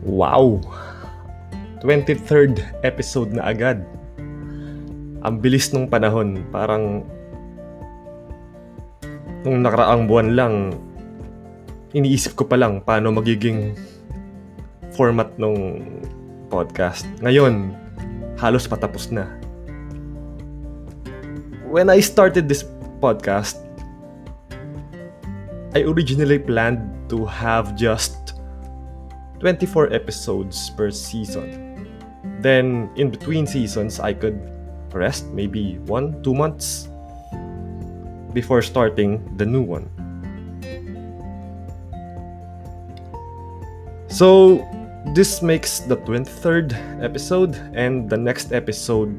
Wow! 23rd episode na agad. Ang bilis nung panahon. Parang nung nakaraang buwan lang, iniisip ko pa lang paano magiging format nung podcast. Ngayon, halos patapos na. When I started this podcast, I originally planned to have just 24 episodes per season. Then, in between seasons, I could rest maybe one, two months before starting the new one. So, this makes the 23rd episode and the next episode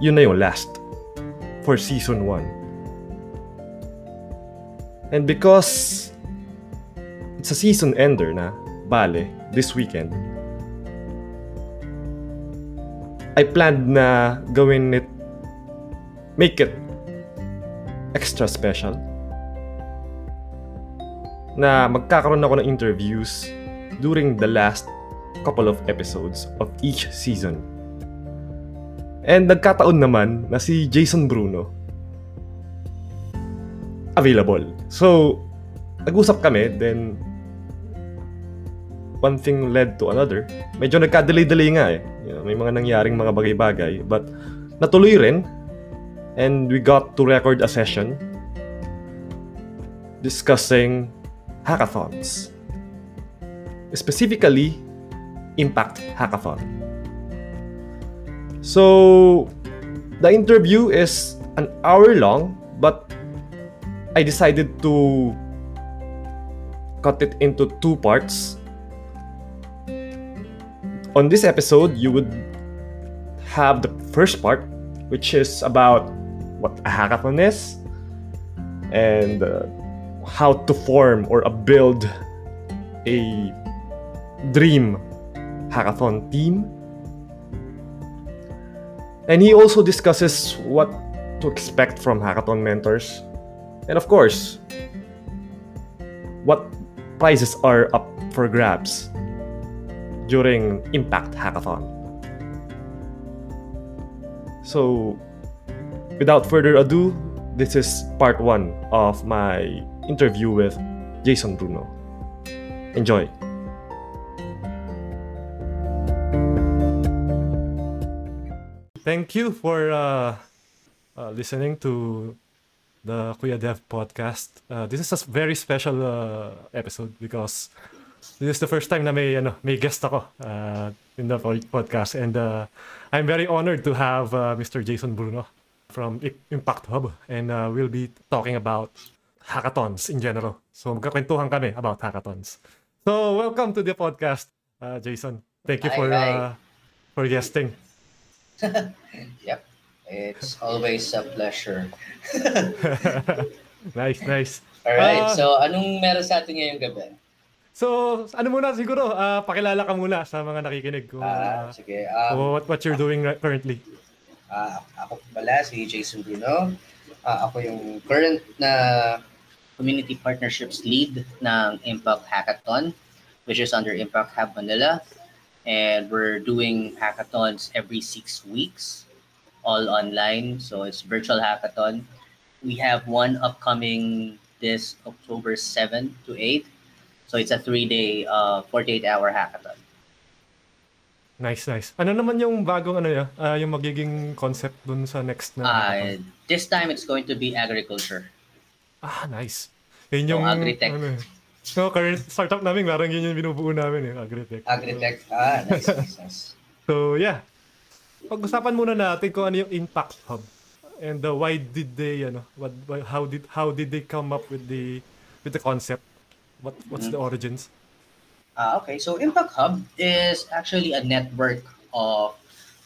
yun na yung last for season 1. And because it's a season ender na, bale, this weekend, I planned na gawin it, make it extra special. Na magkakaroon ako ng interviews during the last couple of episodes of each season. And nagkataon naman na si Jason Bruno available. So, nag-usap kami, then one thing led to another. Medyo nagka-delay-delay nga eh. You know, may mga nangyaring mga bagay-bagay. But natuloy rin. And we got to record a session discussing hackathons. Specifically, Impact Hackathon. So, the interview is an hour long, but I decided to cut it into two parts. On this episode, you would have the first part, which is about what a hackathon is and uh, how to form or uh, build a dream hackathon team. And he also discusses what to expect from hackathon mentors. And of course, what prizes are up for grabs during Impact Hackathon. So, without further ado, this is part one of my interview with Jason Bruno. Enjoy. Thank you for uh, uh, listening to the Kuya Dev podcast. Uh, this is a very special uh, episode because this is the first time na may ano may guest ako uh, in the pod- podcast and uh, I'm very honored to have uh, Mr. Jason Bruno from Impact Hub and uh, we'll be talking about hackathons in general. So magkakwentuhan kami about hackathons. So welcome to the podcast, uh, Jason. Thank you Hi, for hi. uh, for guesting. Yep. It's always a pleasure. nice, nice. Alright, Ah. so anong meron sa atin ngayong gabi? So, ano muna siguro, ah, pakilala ka muna sa mga nakikinig kung Ah, ah, sige. Um, what, what you're doing right- currently. ah, ako pala si Jason Bruno. Ah, ako yung current na Community Partnerships Lead ng Impact Hackathon, which is under Impact Hub Manila. And we're doing hackathons every six weeks, all online. So it's virtual hackathon. We have one upcoming this October 7 to 8. So it's a three-day, uh, 48-hour hackathon. Nice, nice. Ano naman yung bagong ano ya, ah, yung magiging concept dun sa next na Uh, this time it's going to be agriculture. Ah, nice. Yun yung Yung agritech. Ano, eh. no, current startup namin, parang yun yung binubuo namin eh, agritech. Agritech. Ah, nice, nice, nice. So, yeah. Pag-usapan muna natin kung ano yung Impact Hub. And uh, why did they ano, what why- how did how did they come up with the with the concept? What what's the origins? Ah, okay. So Impact Hub is actually a network of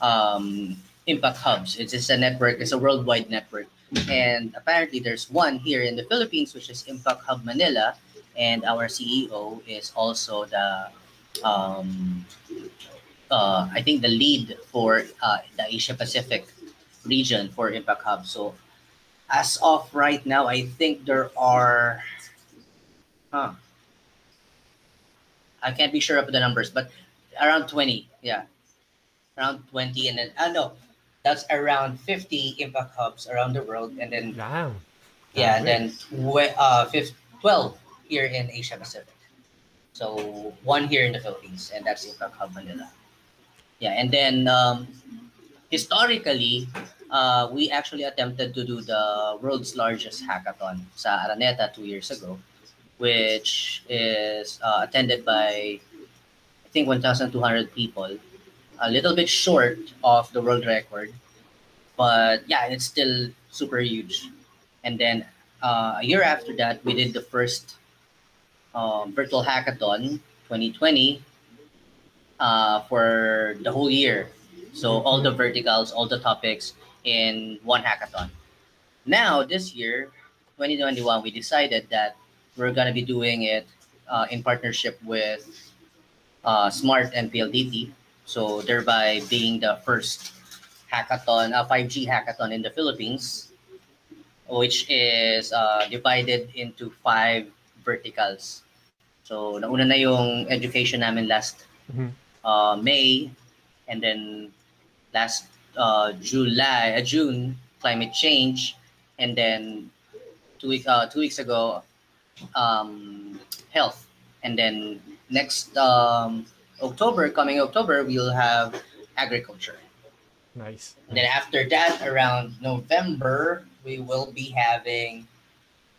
um, impact hubs. It's just a network. It's a worldwide network, and apparently there's one here in the Philippines, which is Impact Hub Manila, and our CEO is also the, um, uh, I think the lead for uh, the Asia Pacific region for Impact Hub. So as of right now, I think there are. Huh. I can't be sure of the numbers, but around 20. Yeah. Around 20. And then, uh, no, that's around 50 impact hubs around the world. And then, wow. yeah, and then tw- uh, fif- 12 here in Asia Pacific. So one here in the Philippines, and that's Impact Hub Manila. Yeah, and then um, historically, uh, we actually attempted to do the world's largest hackathon sa Araneta two years ago, which is uh, attended by I think 1,200 people, a little bit short of the world record, but yeah, it's still super huge. And then uh, a year after that, we did the first um, virtual hackathon 2020 uh, for the whole year. So all the verticals, all the topics in one hackathon. Now this year, 2021, we decided that we're gonna be doing it uh, in partnership with uh, Smart and PLDT. So thereby being the first hackathon, a 5G hackathon in the Philippines, which is uh, divided into five verticals. So nauna na yung education namin last Mhm. uh, May, and then last uh, July, uh, June, climate change, and then two week uh, two weeks ago, um, health, and then next um, October, coming October, we'll have agriculture. Nice. And then after that, around November, we will be having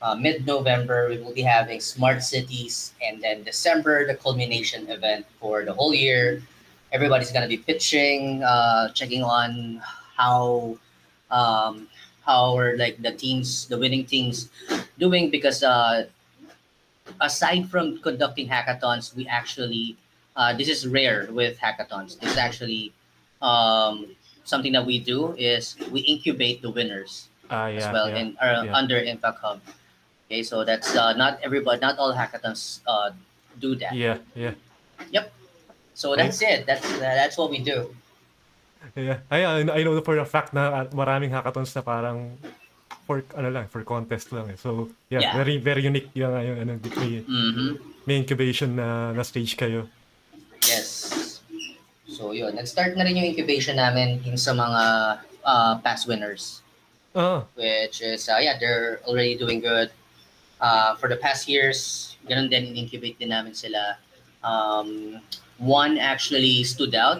uh, mid-November, we will be having smart cities, and then December, the culmination event for the whole year. Everybody's gonna be pitching, uh, checking on how um, how are like the teams, the winning teams, doing because uh, aside from conducting hackathons, we actually uh, this is rare with hackathons. This is actually um, something that we do is we incubate the winners Ah, yeah. as well yeah. in uh, yeah. under Impact Hub. Okay, so that's uh, not everybody, not all hackathons uh, do that. yeah, yeah. Yep. So that's it. That's that's what we do. Yeah. I, I know for a fact na uh, maraming hackathons na parang for ano lang, for contest lang eh. So, yeah, Yeah. very very unique yung yung ano may, hmm may incubation na na stage kayo. Yes. So yun, nag-start na rin yung incubation namin yung sa mga uh, past winners. Ah, which is uh, yeah they're already doing good uh, for the past years ganun din in-incubate din namin sila um, one actually stood out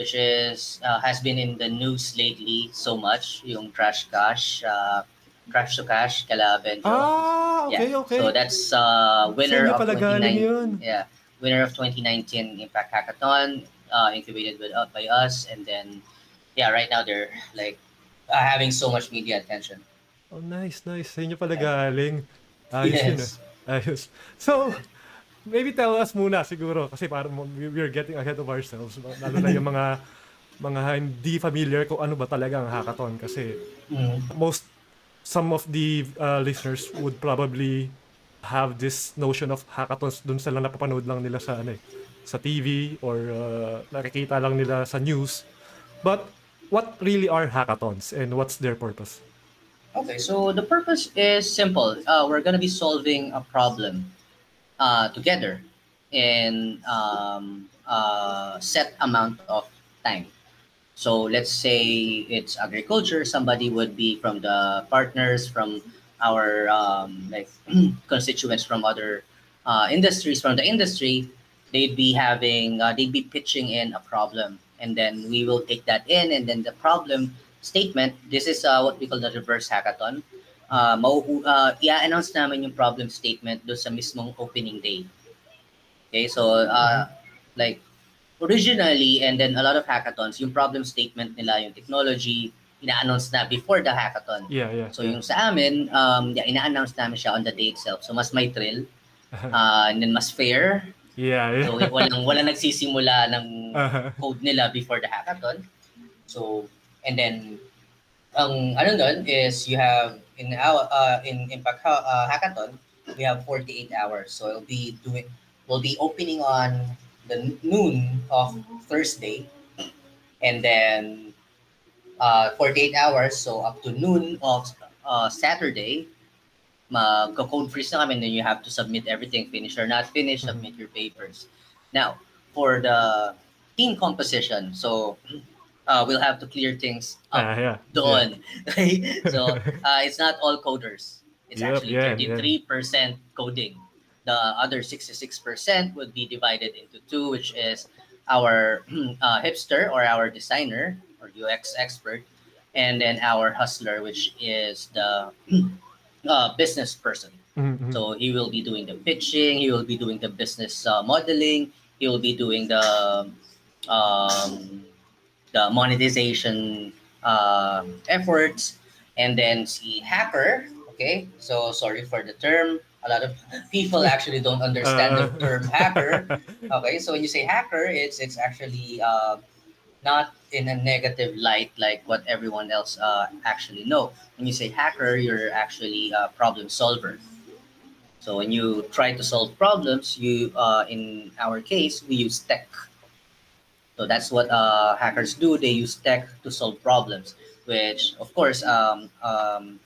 which is uh, has been in the news lately so much yung Trash Cash uh, Crash to Cash kala Benjo ah okay, yeah. okay. so that's uh, winner of pala galing 2019 yun. yeah winner of 2019 Impact Hackathon uh, incubated with, uh, by us and then yeah right now they're like uh, having so much media attention Oh, nice, nice. Sa inyo pala galing. Ayos yun Yes. ah. Ayos. So, maybe tell us muna siguro kasi parang we- we're getting ahead of ourselves. Lalo na yung mga mga hindi familiar kung ano ba talaga ang hackathon kasi Mm. most some of the uh, listeners would probably have this notion of hackathons dun sa lang napapanood lang nila sa ano eh, sa TV or uh, nakikita lang nila sa news. But what really are hackathons and what's their purpose? Okay, so the purpose is simple. Uh, we're going to be solving a problem uh, together in um, a set amount of time. So let's say it's agriculture. Somebody would be from the partners, from our um, like constituents from other uh, industries, from the industry. They'd be having, uh, they'd be pitching in a problem, and then we will take that in, and then the problem statement. This is uh, what we call the reverse hackathon. Uh, mau uh, i-announce namin yung problem statement do sa mismong opening day. Okay, so uh, like originally and then a lot of hackathons, yung problem statement nila, yung technology, ina-announce na before the hackathon. Yeah, yeah. So yung sa amin, um, yeah, ina-announce namin siya on the day itself. So mas may thrill, uh, and then mas fair. yeah, yeah. So walang, walang nagsisimula ng Uh, code nila before the hackathon. So, and then, ang ano nun is you have in our uh, in Impact uh, Hackathon, we have 48 hours. So it'll be doing we'll be opening on the noon of Thursday, and then uh, 48 hours. So up to noon of uh, Saturday, mag-code freeze na kami, and then you have to submit everything, finish or not finish, submit your papers. Now, for the team composition, so uh, we'll have to clear things up Ah, yeah. doon. Okay? so uh, it's not all coders. It's Yep, actually yeah, yeah. 33% coding. The other 66% would be divided into two, which is our uh, hipster or our designer or UX expert, and then our hustler, which is the uh, business person. Mhm, mhm. So he will be doing the pitching, he will be doing the business uh, modeling, he will be doing the um, the monetization uh, efforts, and then see hacker. Okay, so sorry for the term. A lot of people actually don't understand the Uh. term hacker. Okay, so when you say hacker, it's it's actually uh, not in a negative light like what everyone else uh, actually know. When you say hacker, you're actually a problem solver. So when you try to solve problems, you uh, in our case we use tech. So that's what uh, hackers do. They use tech to solve problems, which of course um, um,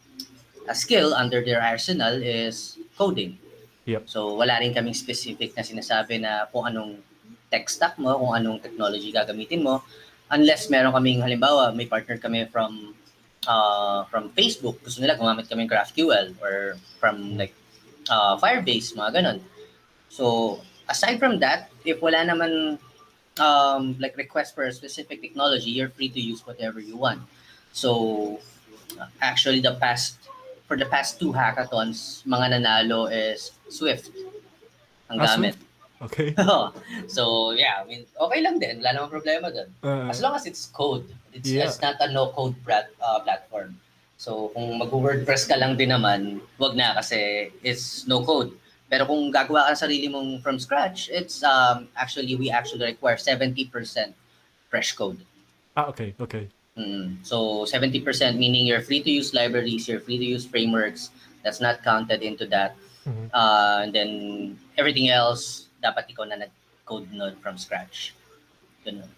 a skill under their arsenal is coding. Yep. So wala rin kaming specific na sinasabi na kung anong tech stack mo, kung anong technology gagamitin mo, unless meron kaming halimbawa, may partner kami from uh, from Facebook, gusto nila gumamit kami ng GraphQL or from like uh, Firebase, mga ganun. So, aside from that, if wala naman um, like request for a specific technology, you're free to use whatever you want. So, actually, the past for the past two hackathons, mga nanalo is Swift ang Ah, gamit. Okay. so, yeah, I mean, okay lang din. Wala namang problema dun. Uh, As long as it's code. It's, Yeah. it's not a no-code plat, uh, platform. So, kung mag-WordPress ka lang din naman, wag na kasi it's no code. Pero kung gagawa ka ng sarili mong from scratch, it's um, actually, we actually require 70% fresh code. ah, okay, okay. Mm. So 70% meaning you're free to use libraries, you're free to use frameworks. That's not counted into that. Mhm. Uh, and then everything else, dapat ikaw na nag-code nun from scratch. Ganun.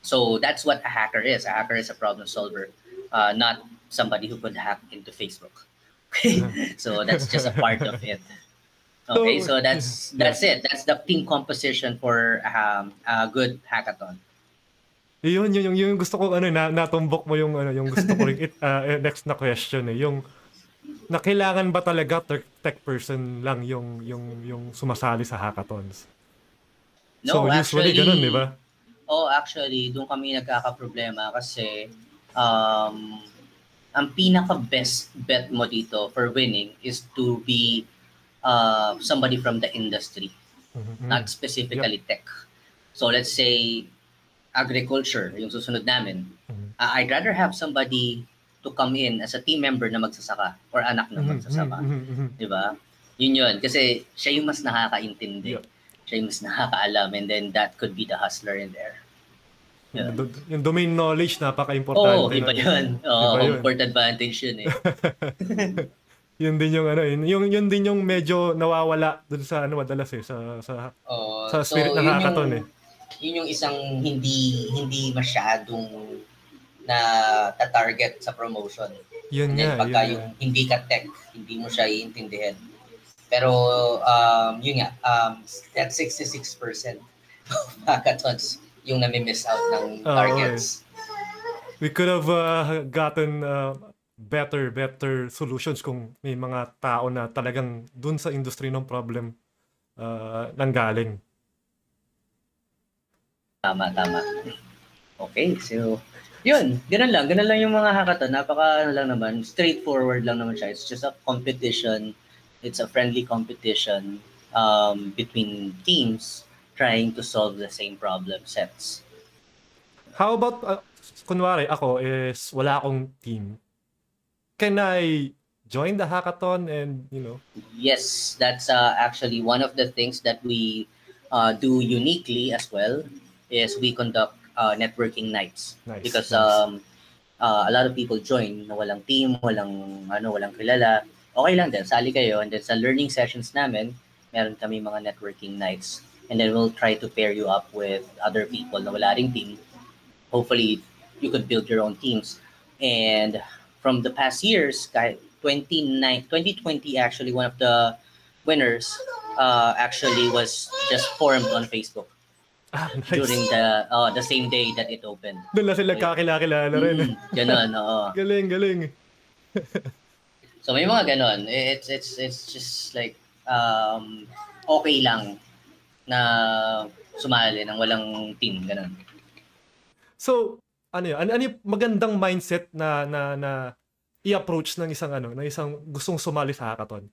So that's what a hacker is. A hacker is a problem solver, uh, not somebody who could hack into Facebook. Okay, so that's just a part of it. Okay, so that's that's it. That's the team composition for um, a good hackathon. Yun, yun, yung, yung gusto ko, ano, na, natumbok mo yung, ano, yung gusto ko rin, it, uh, eh, next na question eh, yung, na kailangan ba talaga tech, tech person lang yung, yung, yung sumasali sa hackathons? so, usually ganun, di ba? Oh, actually, doon kami nagkakaproblema kasi um, ang pinaka-best bet mo dito for winning is to be uh, somebody from the industry, Mhm. not specifically tech. So let's say agriculture, yung susunod namin. Mhm. Uh, I'd rather have somebody to come in as a team member na magsasaka or anak ng Mhm, magsasaka. mhm, mhm, mhm. Di ba? Yun yun. Kasi siya yung mas nakakaintindi. Yeah. Siya yung mas nakakaalam. And then that could be the hustler in there. Yeah. Yung, do- yung domain knowledge, Oo, napaka-importante. oh, iba yun. Oo, Iba yun. court advantage yun eh. Yun din yung ano, yun, yung, yun din yung medyo nawawala dun sa ano madalas eh, sa, sa, Oo, sa spirit ng yun hackathon eh. Yun yung isang hindi hindi masyadong na ta-target sa promotion. Yun nga, pagka yun yung hindi ka tech, hindi mo siya iintindihan. Pero um, yun nga, um, that 66% of hackathons yung nami-miss out ng Oo, targets. we could have uh, gotten uh, better better solutions kung may mga tao na talagang dun sa industry ng problem uh, nanggaling. Tama, tama. Okay, so yun, ganun lang. Ganun lang yung mga hackathon. Napaka ano lang naman, straightforward lang naman siya. It's just a competition. It's a friendly competition um, between teams trying to solve the same problem sets. How about, uh, kunwari ako is wala akong team. Can I join the hackathon and, you know, Yes, that's uh, actually one of the things that we uh, do uniquely as well is we conduct uh, networking nights. nice. because nice. um uh, a lot of people join na walang team, walang ano, walang kilala. Okay lang din, sali kayo and then sa learning sessions namin, meron kami mga networking nights. And then we'll try to pair you up with other people na wala ring team. Hopefully, you could build your own teams. And from the past years, kahit 29, 2020 actually, one of the winners uh, actually was just formed on Facebook Ah, nice. during the uh, the same day that it opened. Doon na sila kakilala rin. Mm, ganun, oo. Galing, galing. So may mga ganon. It's it's it's just like um okay lang na sumali ng walang team ganun. So, ano yun? Ano, ano yung magandang mindset na na na i-approach ng isang ano, ng isang gustong sumali sa hackathon?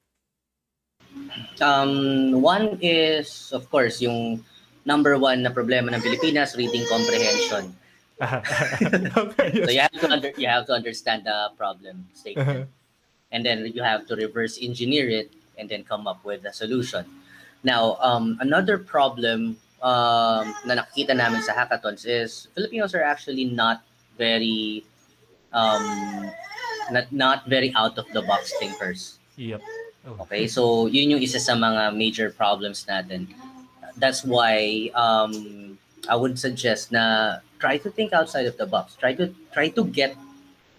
Um one is of course yung number one na problema ng Pilipinas, reading comprehension. So you have to under, you have to understand the problem statement. and then you have to reverse engineer it and then come up with a solution. Now, um, another problem um, na nakikita namin sa hackathons is Filipinos are actually not very um, not not very out of the box thinkers. Yep. Oh. Okay, so yun yung isa sa mga major problems natin. That's why um, I would suggest na try to think outside of the box. Try to try to get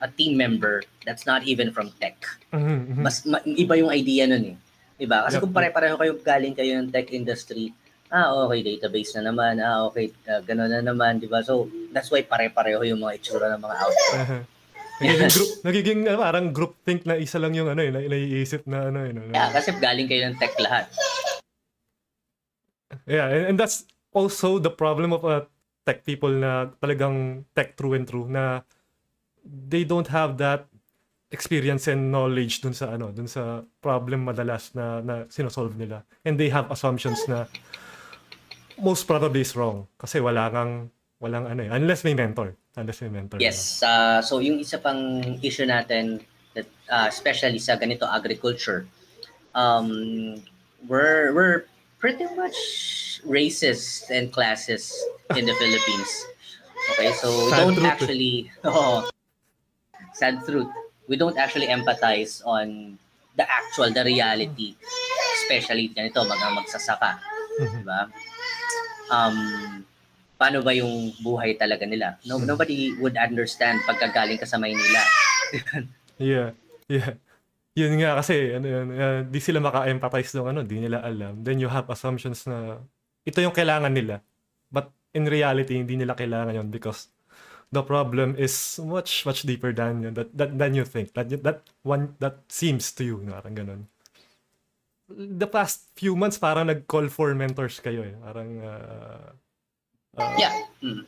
a team member that's not even from tech. Mhm, mhm. Mas ma- iba yung idea nun eh. Diba? Kasi Yep. kung pare-pareho kayo galing kayo ng tech industry, ah okay, database na naman, ah okay, uh, gano'n na naman, di ba? So, that's why pare-pareho yung mga itsura ng mga output. Nagiging group, nagiging ano, parang group think na isa lang yung ano eh, na, naiisip na ano eh. no? Yeah, kasi galing kayo ng tech lahat. Yeah, and, and that's also the problem of uh, tech people na talagang tech through and through na they don't have that experience and knowledge dun sa ano, dun sa problem madalas na na sinosolve nila. And they have assumptions na most probably is wrong kasi wala kang walang ano eh, unless may mentor. Unless may mentor. Yes, uh, so yung isa pang issue natin, that, uh, especially sa ganito agriculture, um, we're, we're pretty much racist and classist in the Philippines. Okay, so we Sad don't truth actually, oh, sad truth, we don't actually empathize on the actual, the reality, especially ganito, mga magsasaka. Mhm. Diba? Um, paano ba yung buhay talaga nila? No, Hmm. nobody would understand pagka galing ka sa Maynila. Yeah. Yeah. Yun nga kasi ano yun, uh, di sila maka-empathize ng ano, di nila alam. Then you have assumptions na ito yung kailangan nila. But in reality, hindi nila kailangan yun because the problem is much much deeper than that, that than you think. That that one that seems to you, no, parang ganun. The past few months parang nag-call for mentors kayo eh. Parang uh, uh, Yeah. Mm.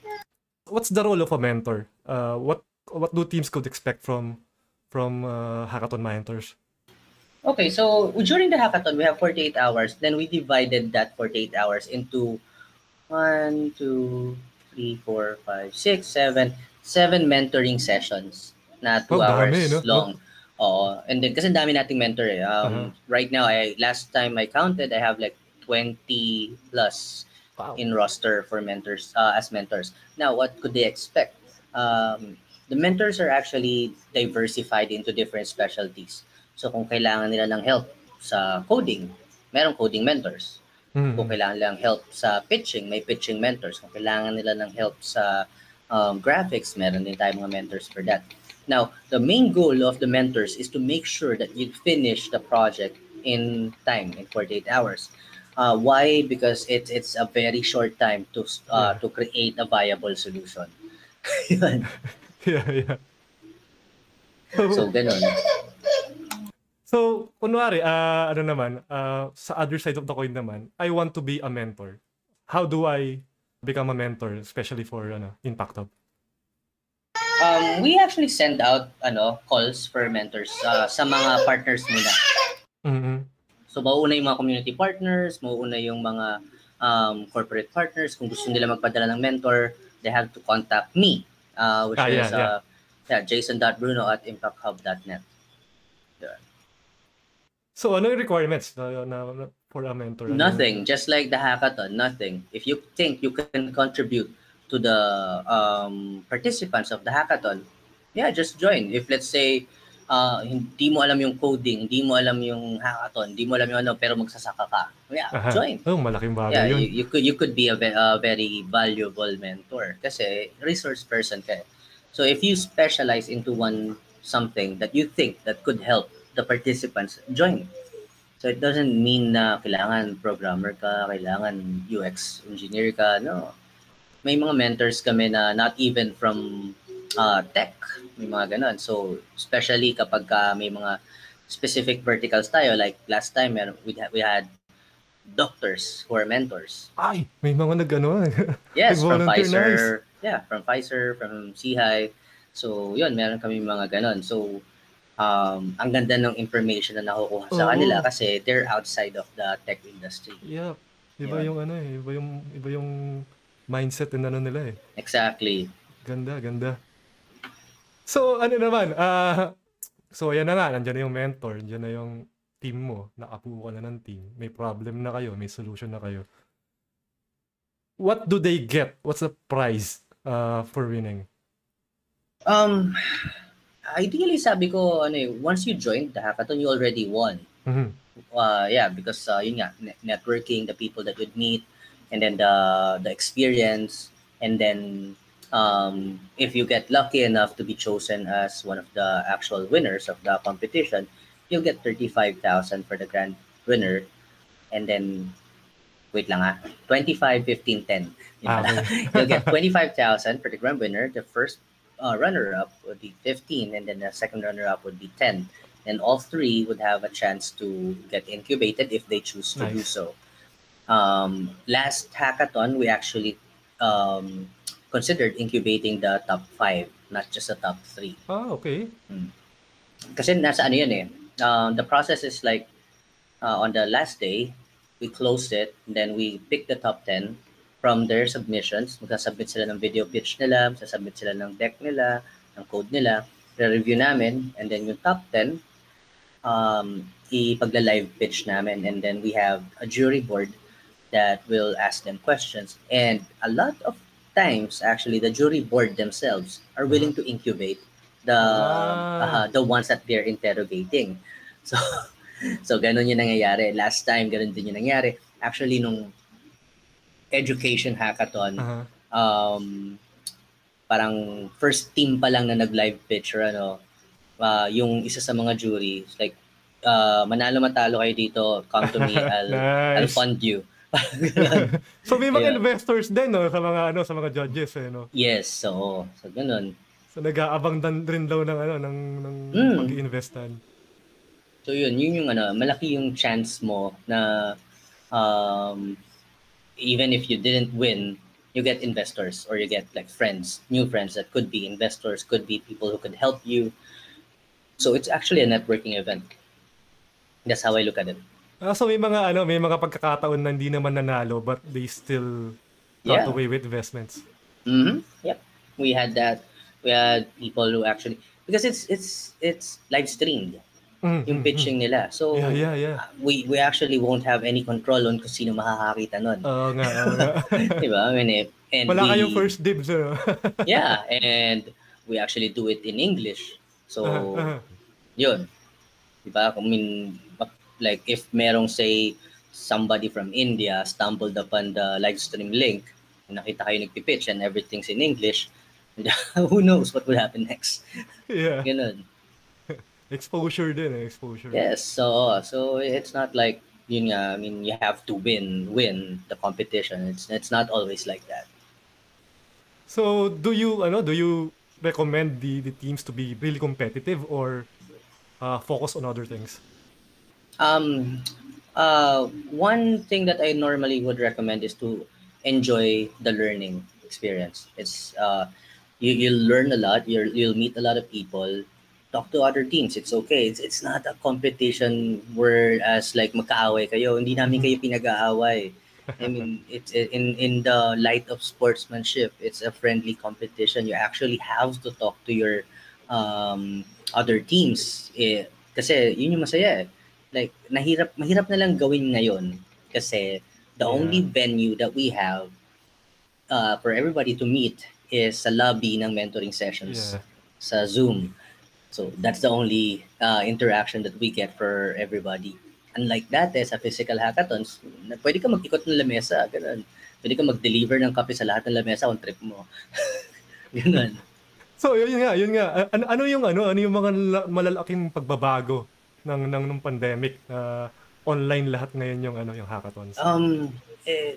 what's the role of a mentor? Uh, what what do teams could expect from from uh, hackathon mentors? Okay, so during the hackathon, we have 48 hours. Then we divided that 48 hours into one, two, three, four, five, six, seven, seven mentoring sessions na two Oh, hours dami, no? long. Oo. And then, kasi dami nating mentor eh. Um, Right now, I last time I counted, I have like 20 plus Wow. in roster for mentors uh, as mentors. Now, what could they expect? Um, the mentors are actually diversified into different specialties. So kung kailangan nila ng help sa coding, merong coding mentors. Mm. Kung kailangan nila ng help sa pitching, may pitching mentors. Kung kailangan nila ng help sa um, graphics, meron din tayong mga mentors for that. Now, the main goal of the mentors is to make sure that you finish the project in time, in 48 hours. Uh, why? Because it's it's a very short time to uh, to create a viable solution. Yeah, yeah. so, ganun. So, kunwari, ah, ano naman, ah, sa other side of the coin naman, I want to be a mentor. How do I become a mentor, especially for ano, Impact Hub? Um, we actually send out ano calls for mentors uh, sa mga partners muna. Mhm. So mauuna yung mga community partners, mauuna yung mga um, corporate partners. Kung gusto nila magpadala ng mentor, they have to contact me, uh, which Ah, yeah, is uh, yeah, jason.bruno at impacthub.net. So, ano yung requirements na, na, na- for a mentor? Ano- Nothing, just like the hackathon, nothing. If you think you can contribute to the um, participants of the hackathon, yeah, just join. If let's say uh, hindi mo alam yung coding, hindi mo alam yung hackathon, hindi mo alam yung ano, pero magsasaka ka, yeah, Aha. join. Oh, malaking bagay Yeah, yun. you, you could you could be a, ve- a very valuable mentor kasi resource person ka. eh. So if you specialize into one something that you think that could help the participants, join. So it doesn't mean na kailangan programmer ka, kailangan UX engineer ka, no. May mga mentors kami na not even from uh, tech, may mga ganun. So especially kapag ka may mga specific verticals tayo, like last time we had, we had doctors who are mentors. Ay, may mga nag-ano. yes, from Pfizer. Nice. Yeah, from Pfizer, from CHI. So, yun, meron kami mga ganon. So, um, ang ganda ng information na nakukuha sa kanila kasi they're outside of the tech industry. Yeah. Iba yun. yung ano eh, iba yung iba yung mindset na ano nila eh. Exactly. Ganda, ganda. So, ano naman, ah uh, so ayan na nga, nandiyan na yung mentor, nandiyan na yung team mo, nakapuo ka na ng team, may problem na kayo, may solution na kayo. What do they get? What's the prize uh, for winning? Um, ideally, sabi ko, ano eh, once you joined the hackathon, you already won. Mm-hmm. Uh, yeah, because uh, yun nga, networking, the people that you'd meet, and then the the experience, and then um, if you get lucky enough to be chosen as one of the actual winners of the competition, you'll get 35,000 for the grand winner. And then, wait lang ah, 25, 15, 10. Ah, okay. you'll get 25,000 for the grand winner. The first uh, runner-up would be 15, and then the second runner-up would be 10. And all three would have a chance to get incubated if they choose to nice. do so. Um, last hackathon, we actually um, considered incubating the top five, not just the top three. Oh, okay. Hmm. Kasi nasa ano yun eh, um, the process is like uh, on the last day, we closed it, then we pick the top 10 from their submissions. Magsasubmit sila ng video pitch nila, magsasubmit sila ng deck nila, ng code nila, re-review namin, and then yung top 10, um, ipagla-live pitch namin. And then we have a jury board that will ask them questions. And a lot of times, actually, the jury board themselves are willing to incubate the ah. uh, the ones that they're interrogating. So so ganun yung nangyayari. Last time ganun din yung nangyari. Actually nung education hackathon, uh-huh. um parang first team pa lang na nag-live pitch or ano, uh, yung isa sa mga jury, like uh, manalo matalo kayo dito, come to me, I'll, nice. I'll fund you. so may mga yeah. investors din no sa mga ano sa mga judges eh no. Yes, so so ganun. So nag-aabang rin daw ng ano ng ng mm. pag-iinvestan. So yun, yun yung ano, malaki yung chance mo na um, even if you didn't win, you get investors or you get like friends, new friends that could be investors, could be people who could help you. So it's actually a networking event. That's how I look at it. Ah, so may mga ano, may mga pagkakataon na hindi naman nanalo but they still got yeah. away with investments. Mm-hmm. Yep. We had that we had people who actually because it's it's it's live streamed mm-hmm. yung pitching nila. So yeah, yeah, yeah. we we actually won't have any control on kung sino makakakita nun. Oo nga, oo nga. 'Di ba? I mean, and Wala we, kayong first dibs, ano? yeah, and we actually do it in English. So uh-huh. uh-huh. 'yun. 'Di ba? I mean, like if merong say somebody from India stumbled upon the live stream link, nakita kayo nagpi-pitch and everything's in English, who knows what will happen next. Yeah. Ganun. exposure din eh, exposure. Yes, so so it's not like yun nga, I mean you have to win win the competition. It's it's not always like that. So do you ano do you recommend the the teams to be really competitive or uh, focus on other things? Um uh one thing that I normally would recommend is to enjoy the learning experience. It's uh you you'll learn a lot. You'll you'll meet a lot of people. Talk to other teams. It's okay. It's it's not a competition where as like magkaaway kayo. Hindi namin kayo pinag-aaway. I mean, it's in in the light of sportsmanship. It's a friendly competition. You actually have to talk to your um, other teams. Eh, kasi yun yung masaya. Eh. Like nahirap mahirap na lang gawin ngayon kasi the yeah. only venue that we have uh, for everybody to meet is sa lobby ng mentoring sessions yeah. sa Zoom. So that's the only uh, interaction that we get for everybody. Unlike that, eh, sa physical hackathons, pwede ka mag-ikot ng lamesa, ganun. Pwede ka mag-deliver ng kape sa lahat ng lamesa kung trip mo. ganun. So, yun nga, yun nga. Ano, ano yung ano, ano yung mga malalaking pagbabago ng ng ng pandemic na online lahat ngayon yung ano yung hackathons? Um, eh,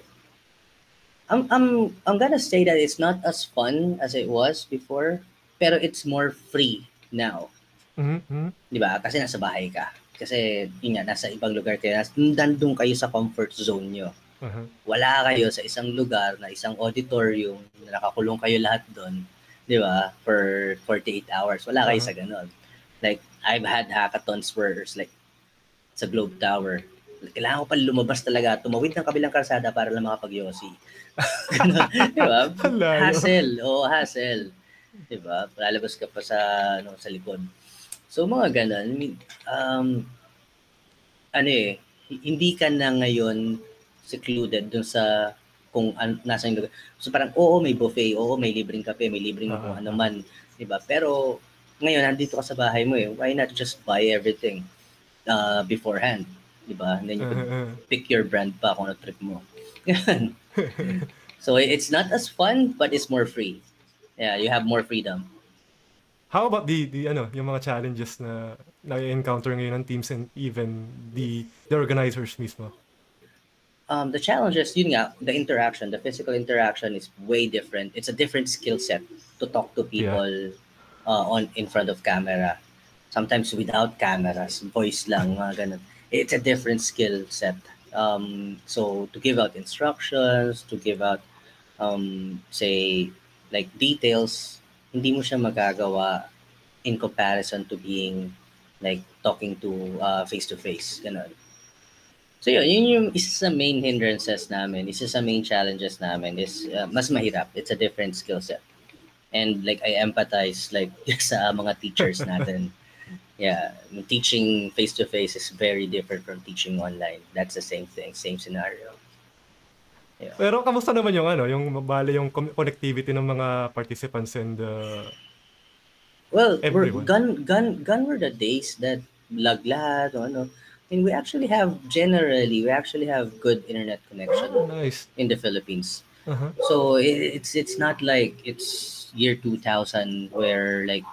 I'm I'm I'm gonna say that it's not as fun as it was before, pero it's more free now. Mhm. 'Di ba? Kasi nasa bahay ka. Kasi yun nga, nasa ibang lugar kayo, nandun kayo sa comfort zone nyo. Mhm. Wala kayo sa isang lugar na isang auditorium, na nakakulong kayo lahat doon, 'di ba? For 48 hours. Wala kayo Uh-huh. sa ganun. Like I've had hackathons where it's like sa Globe Tower. Kailangan ko pa lumabas talaga, tumawid ng kabilang kalsada para lang makapag-yosi. Di ba? Hassle. Oo, hassle. Di ba? Lalabas ka pa sa, ano, sa likod. So, mga ganun. I mean, um, ano eh, hindi ka na ngayon secluded dun sa kung an, nasa yung lugar. So parang, oo, may buffet, oo, may libreng kape, may libreng kung Ah. ano man. Di ba? Pero, ngayon, nandito ka sa bahay mo eh. Why not just buy everything uh, beforehand? Di ba? And then you can Mhm. pick your brand pa kung ano trip mo. Yan. so it's not as fun, but it's more free. Yeah, you have more freedom. How about the the ano, yung mga challenges na na-encounter ngayon ng teams and even the the organizers mismo? Um, the challenge is, yun nga, the interaction, the physical interaction is way different. It's a different skill set to talk to people uh, on in front of camera. Sometimes without cameras, voice lang, mga ganun. It's a different skill set. Um, so to give out instructions, to give out, um, say, like details, hindi mo siya magagawa in comparison to being like talking to uh, face-to-face. Ganun. So yun, yun yung isa sa main hindrances namin, isa sa main challenges namin is uh, mas mahirap. It's a different skill set. And like I empathize like sa mga teachers natin. yeah, teaching face to face is very different from teaching online. That's the same thing, same scenario. Pero kamusta naman yung ano, yung bale yung connectivity ng mga participants and uh, Well, we're, Everyone. gun gun gun were the days that lag lahat o ano. I mean, we actually have generally we actually have good internet connection oh, nice. in the Philippines. Uh-huh. So i- it's it's not like it's year 2000 where like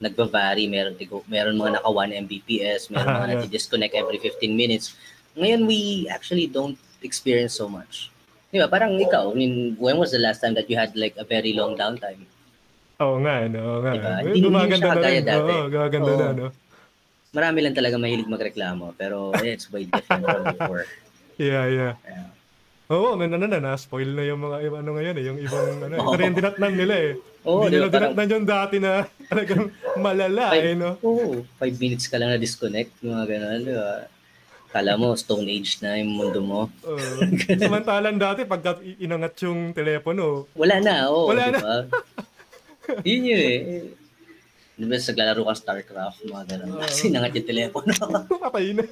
nagba-vary, meron meron mga naka 1 Mbps, meron mga Yeah. nati-disconnect every 15 minutes. Ngayon we actually don't experience so much. Di ba? Parang ikaw, I mean, when was the last time that you had like a very long downtime? Oo nga, ano, oo nga. Diba? Eh, Hindi- Gumaganda siya na kagaya rin. dati. Oo, gaganda Oo. na, no? Marami lang talaga mahilig magreklamo, pero it's way different from before. Yeah, yeah. Yeah. Oo, ano na, na-spoil na yung mga iba- ano ngayon eh, yung ibang ano, Oo. ito rin dinatnan nila eh. Oo, Hindi di nila? Parang- dinatnan yung dati na talagang malala Five, eh, no? Oo, five minutes ka lang na disconnect, mga ganun, di ba? Kala mo, stone age na yung mundo mo. Oo. samantalang dati, pagka inangat yung telepono, Wala na, oo, Wala di ba? Yun yun eh. Di ba, naglalaro ka StarCraft, mga ganun. Oo. Sinangat yung telepono. patay na.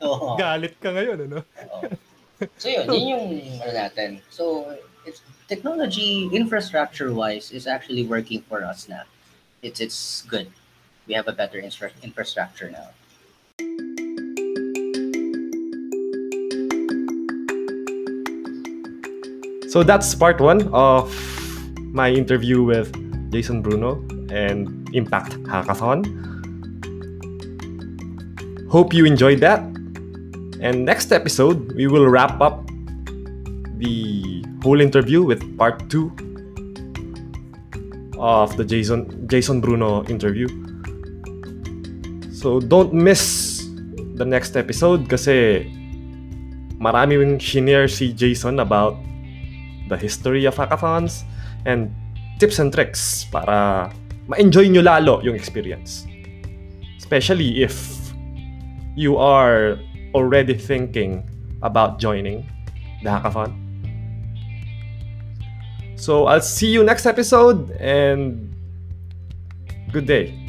Oo. Galit ka ngayon, ano? Oo. So yun, yun yung ano natin. So, it's, technology, infrastructure-wise, is actually working for us na. It's, it's good. We have a better infra- infrastructure now. So that's part one of my interview with Jason Bruno and Impact Hackathon. Hope you enjoyed that. And next episode, we will wrap up the whole interview with part two of the Jason Jason Bruno interview. So don't miss the next episode kasi marami yung shinare si Jason about the history of hackathons and tips and tricks para ma-enjoy nyo lalo yung experience. Especially if you are already thinking about joining the hackathon. So I'll see you next episode and good day.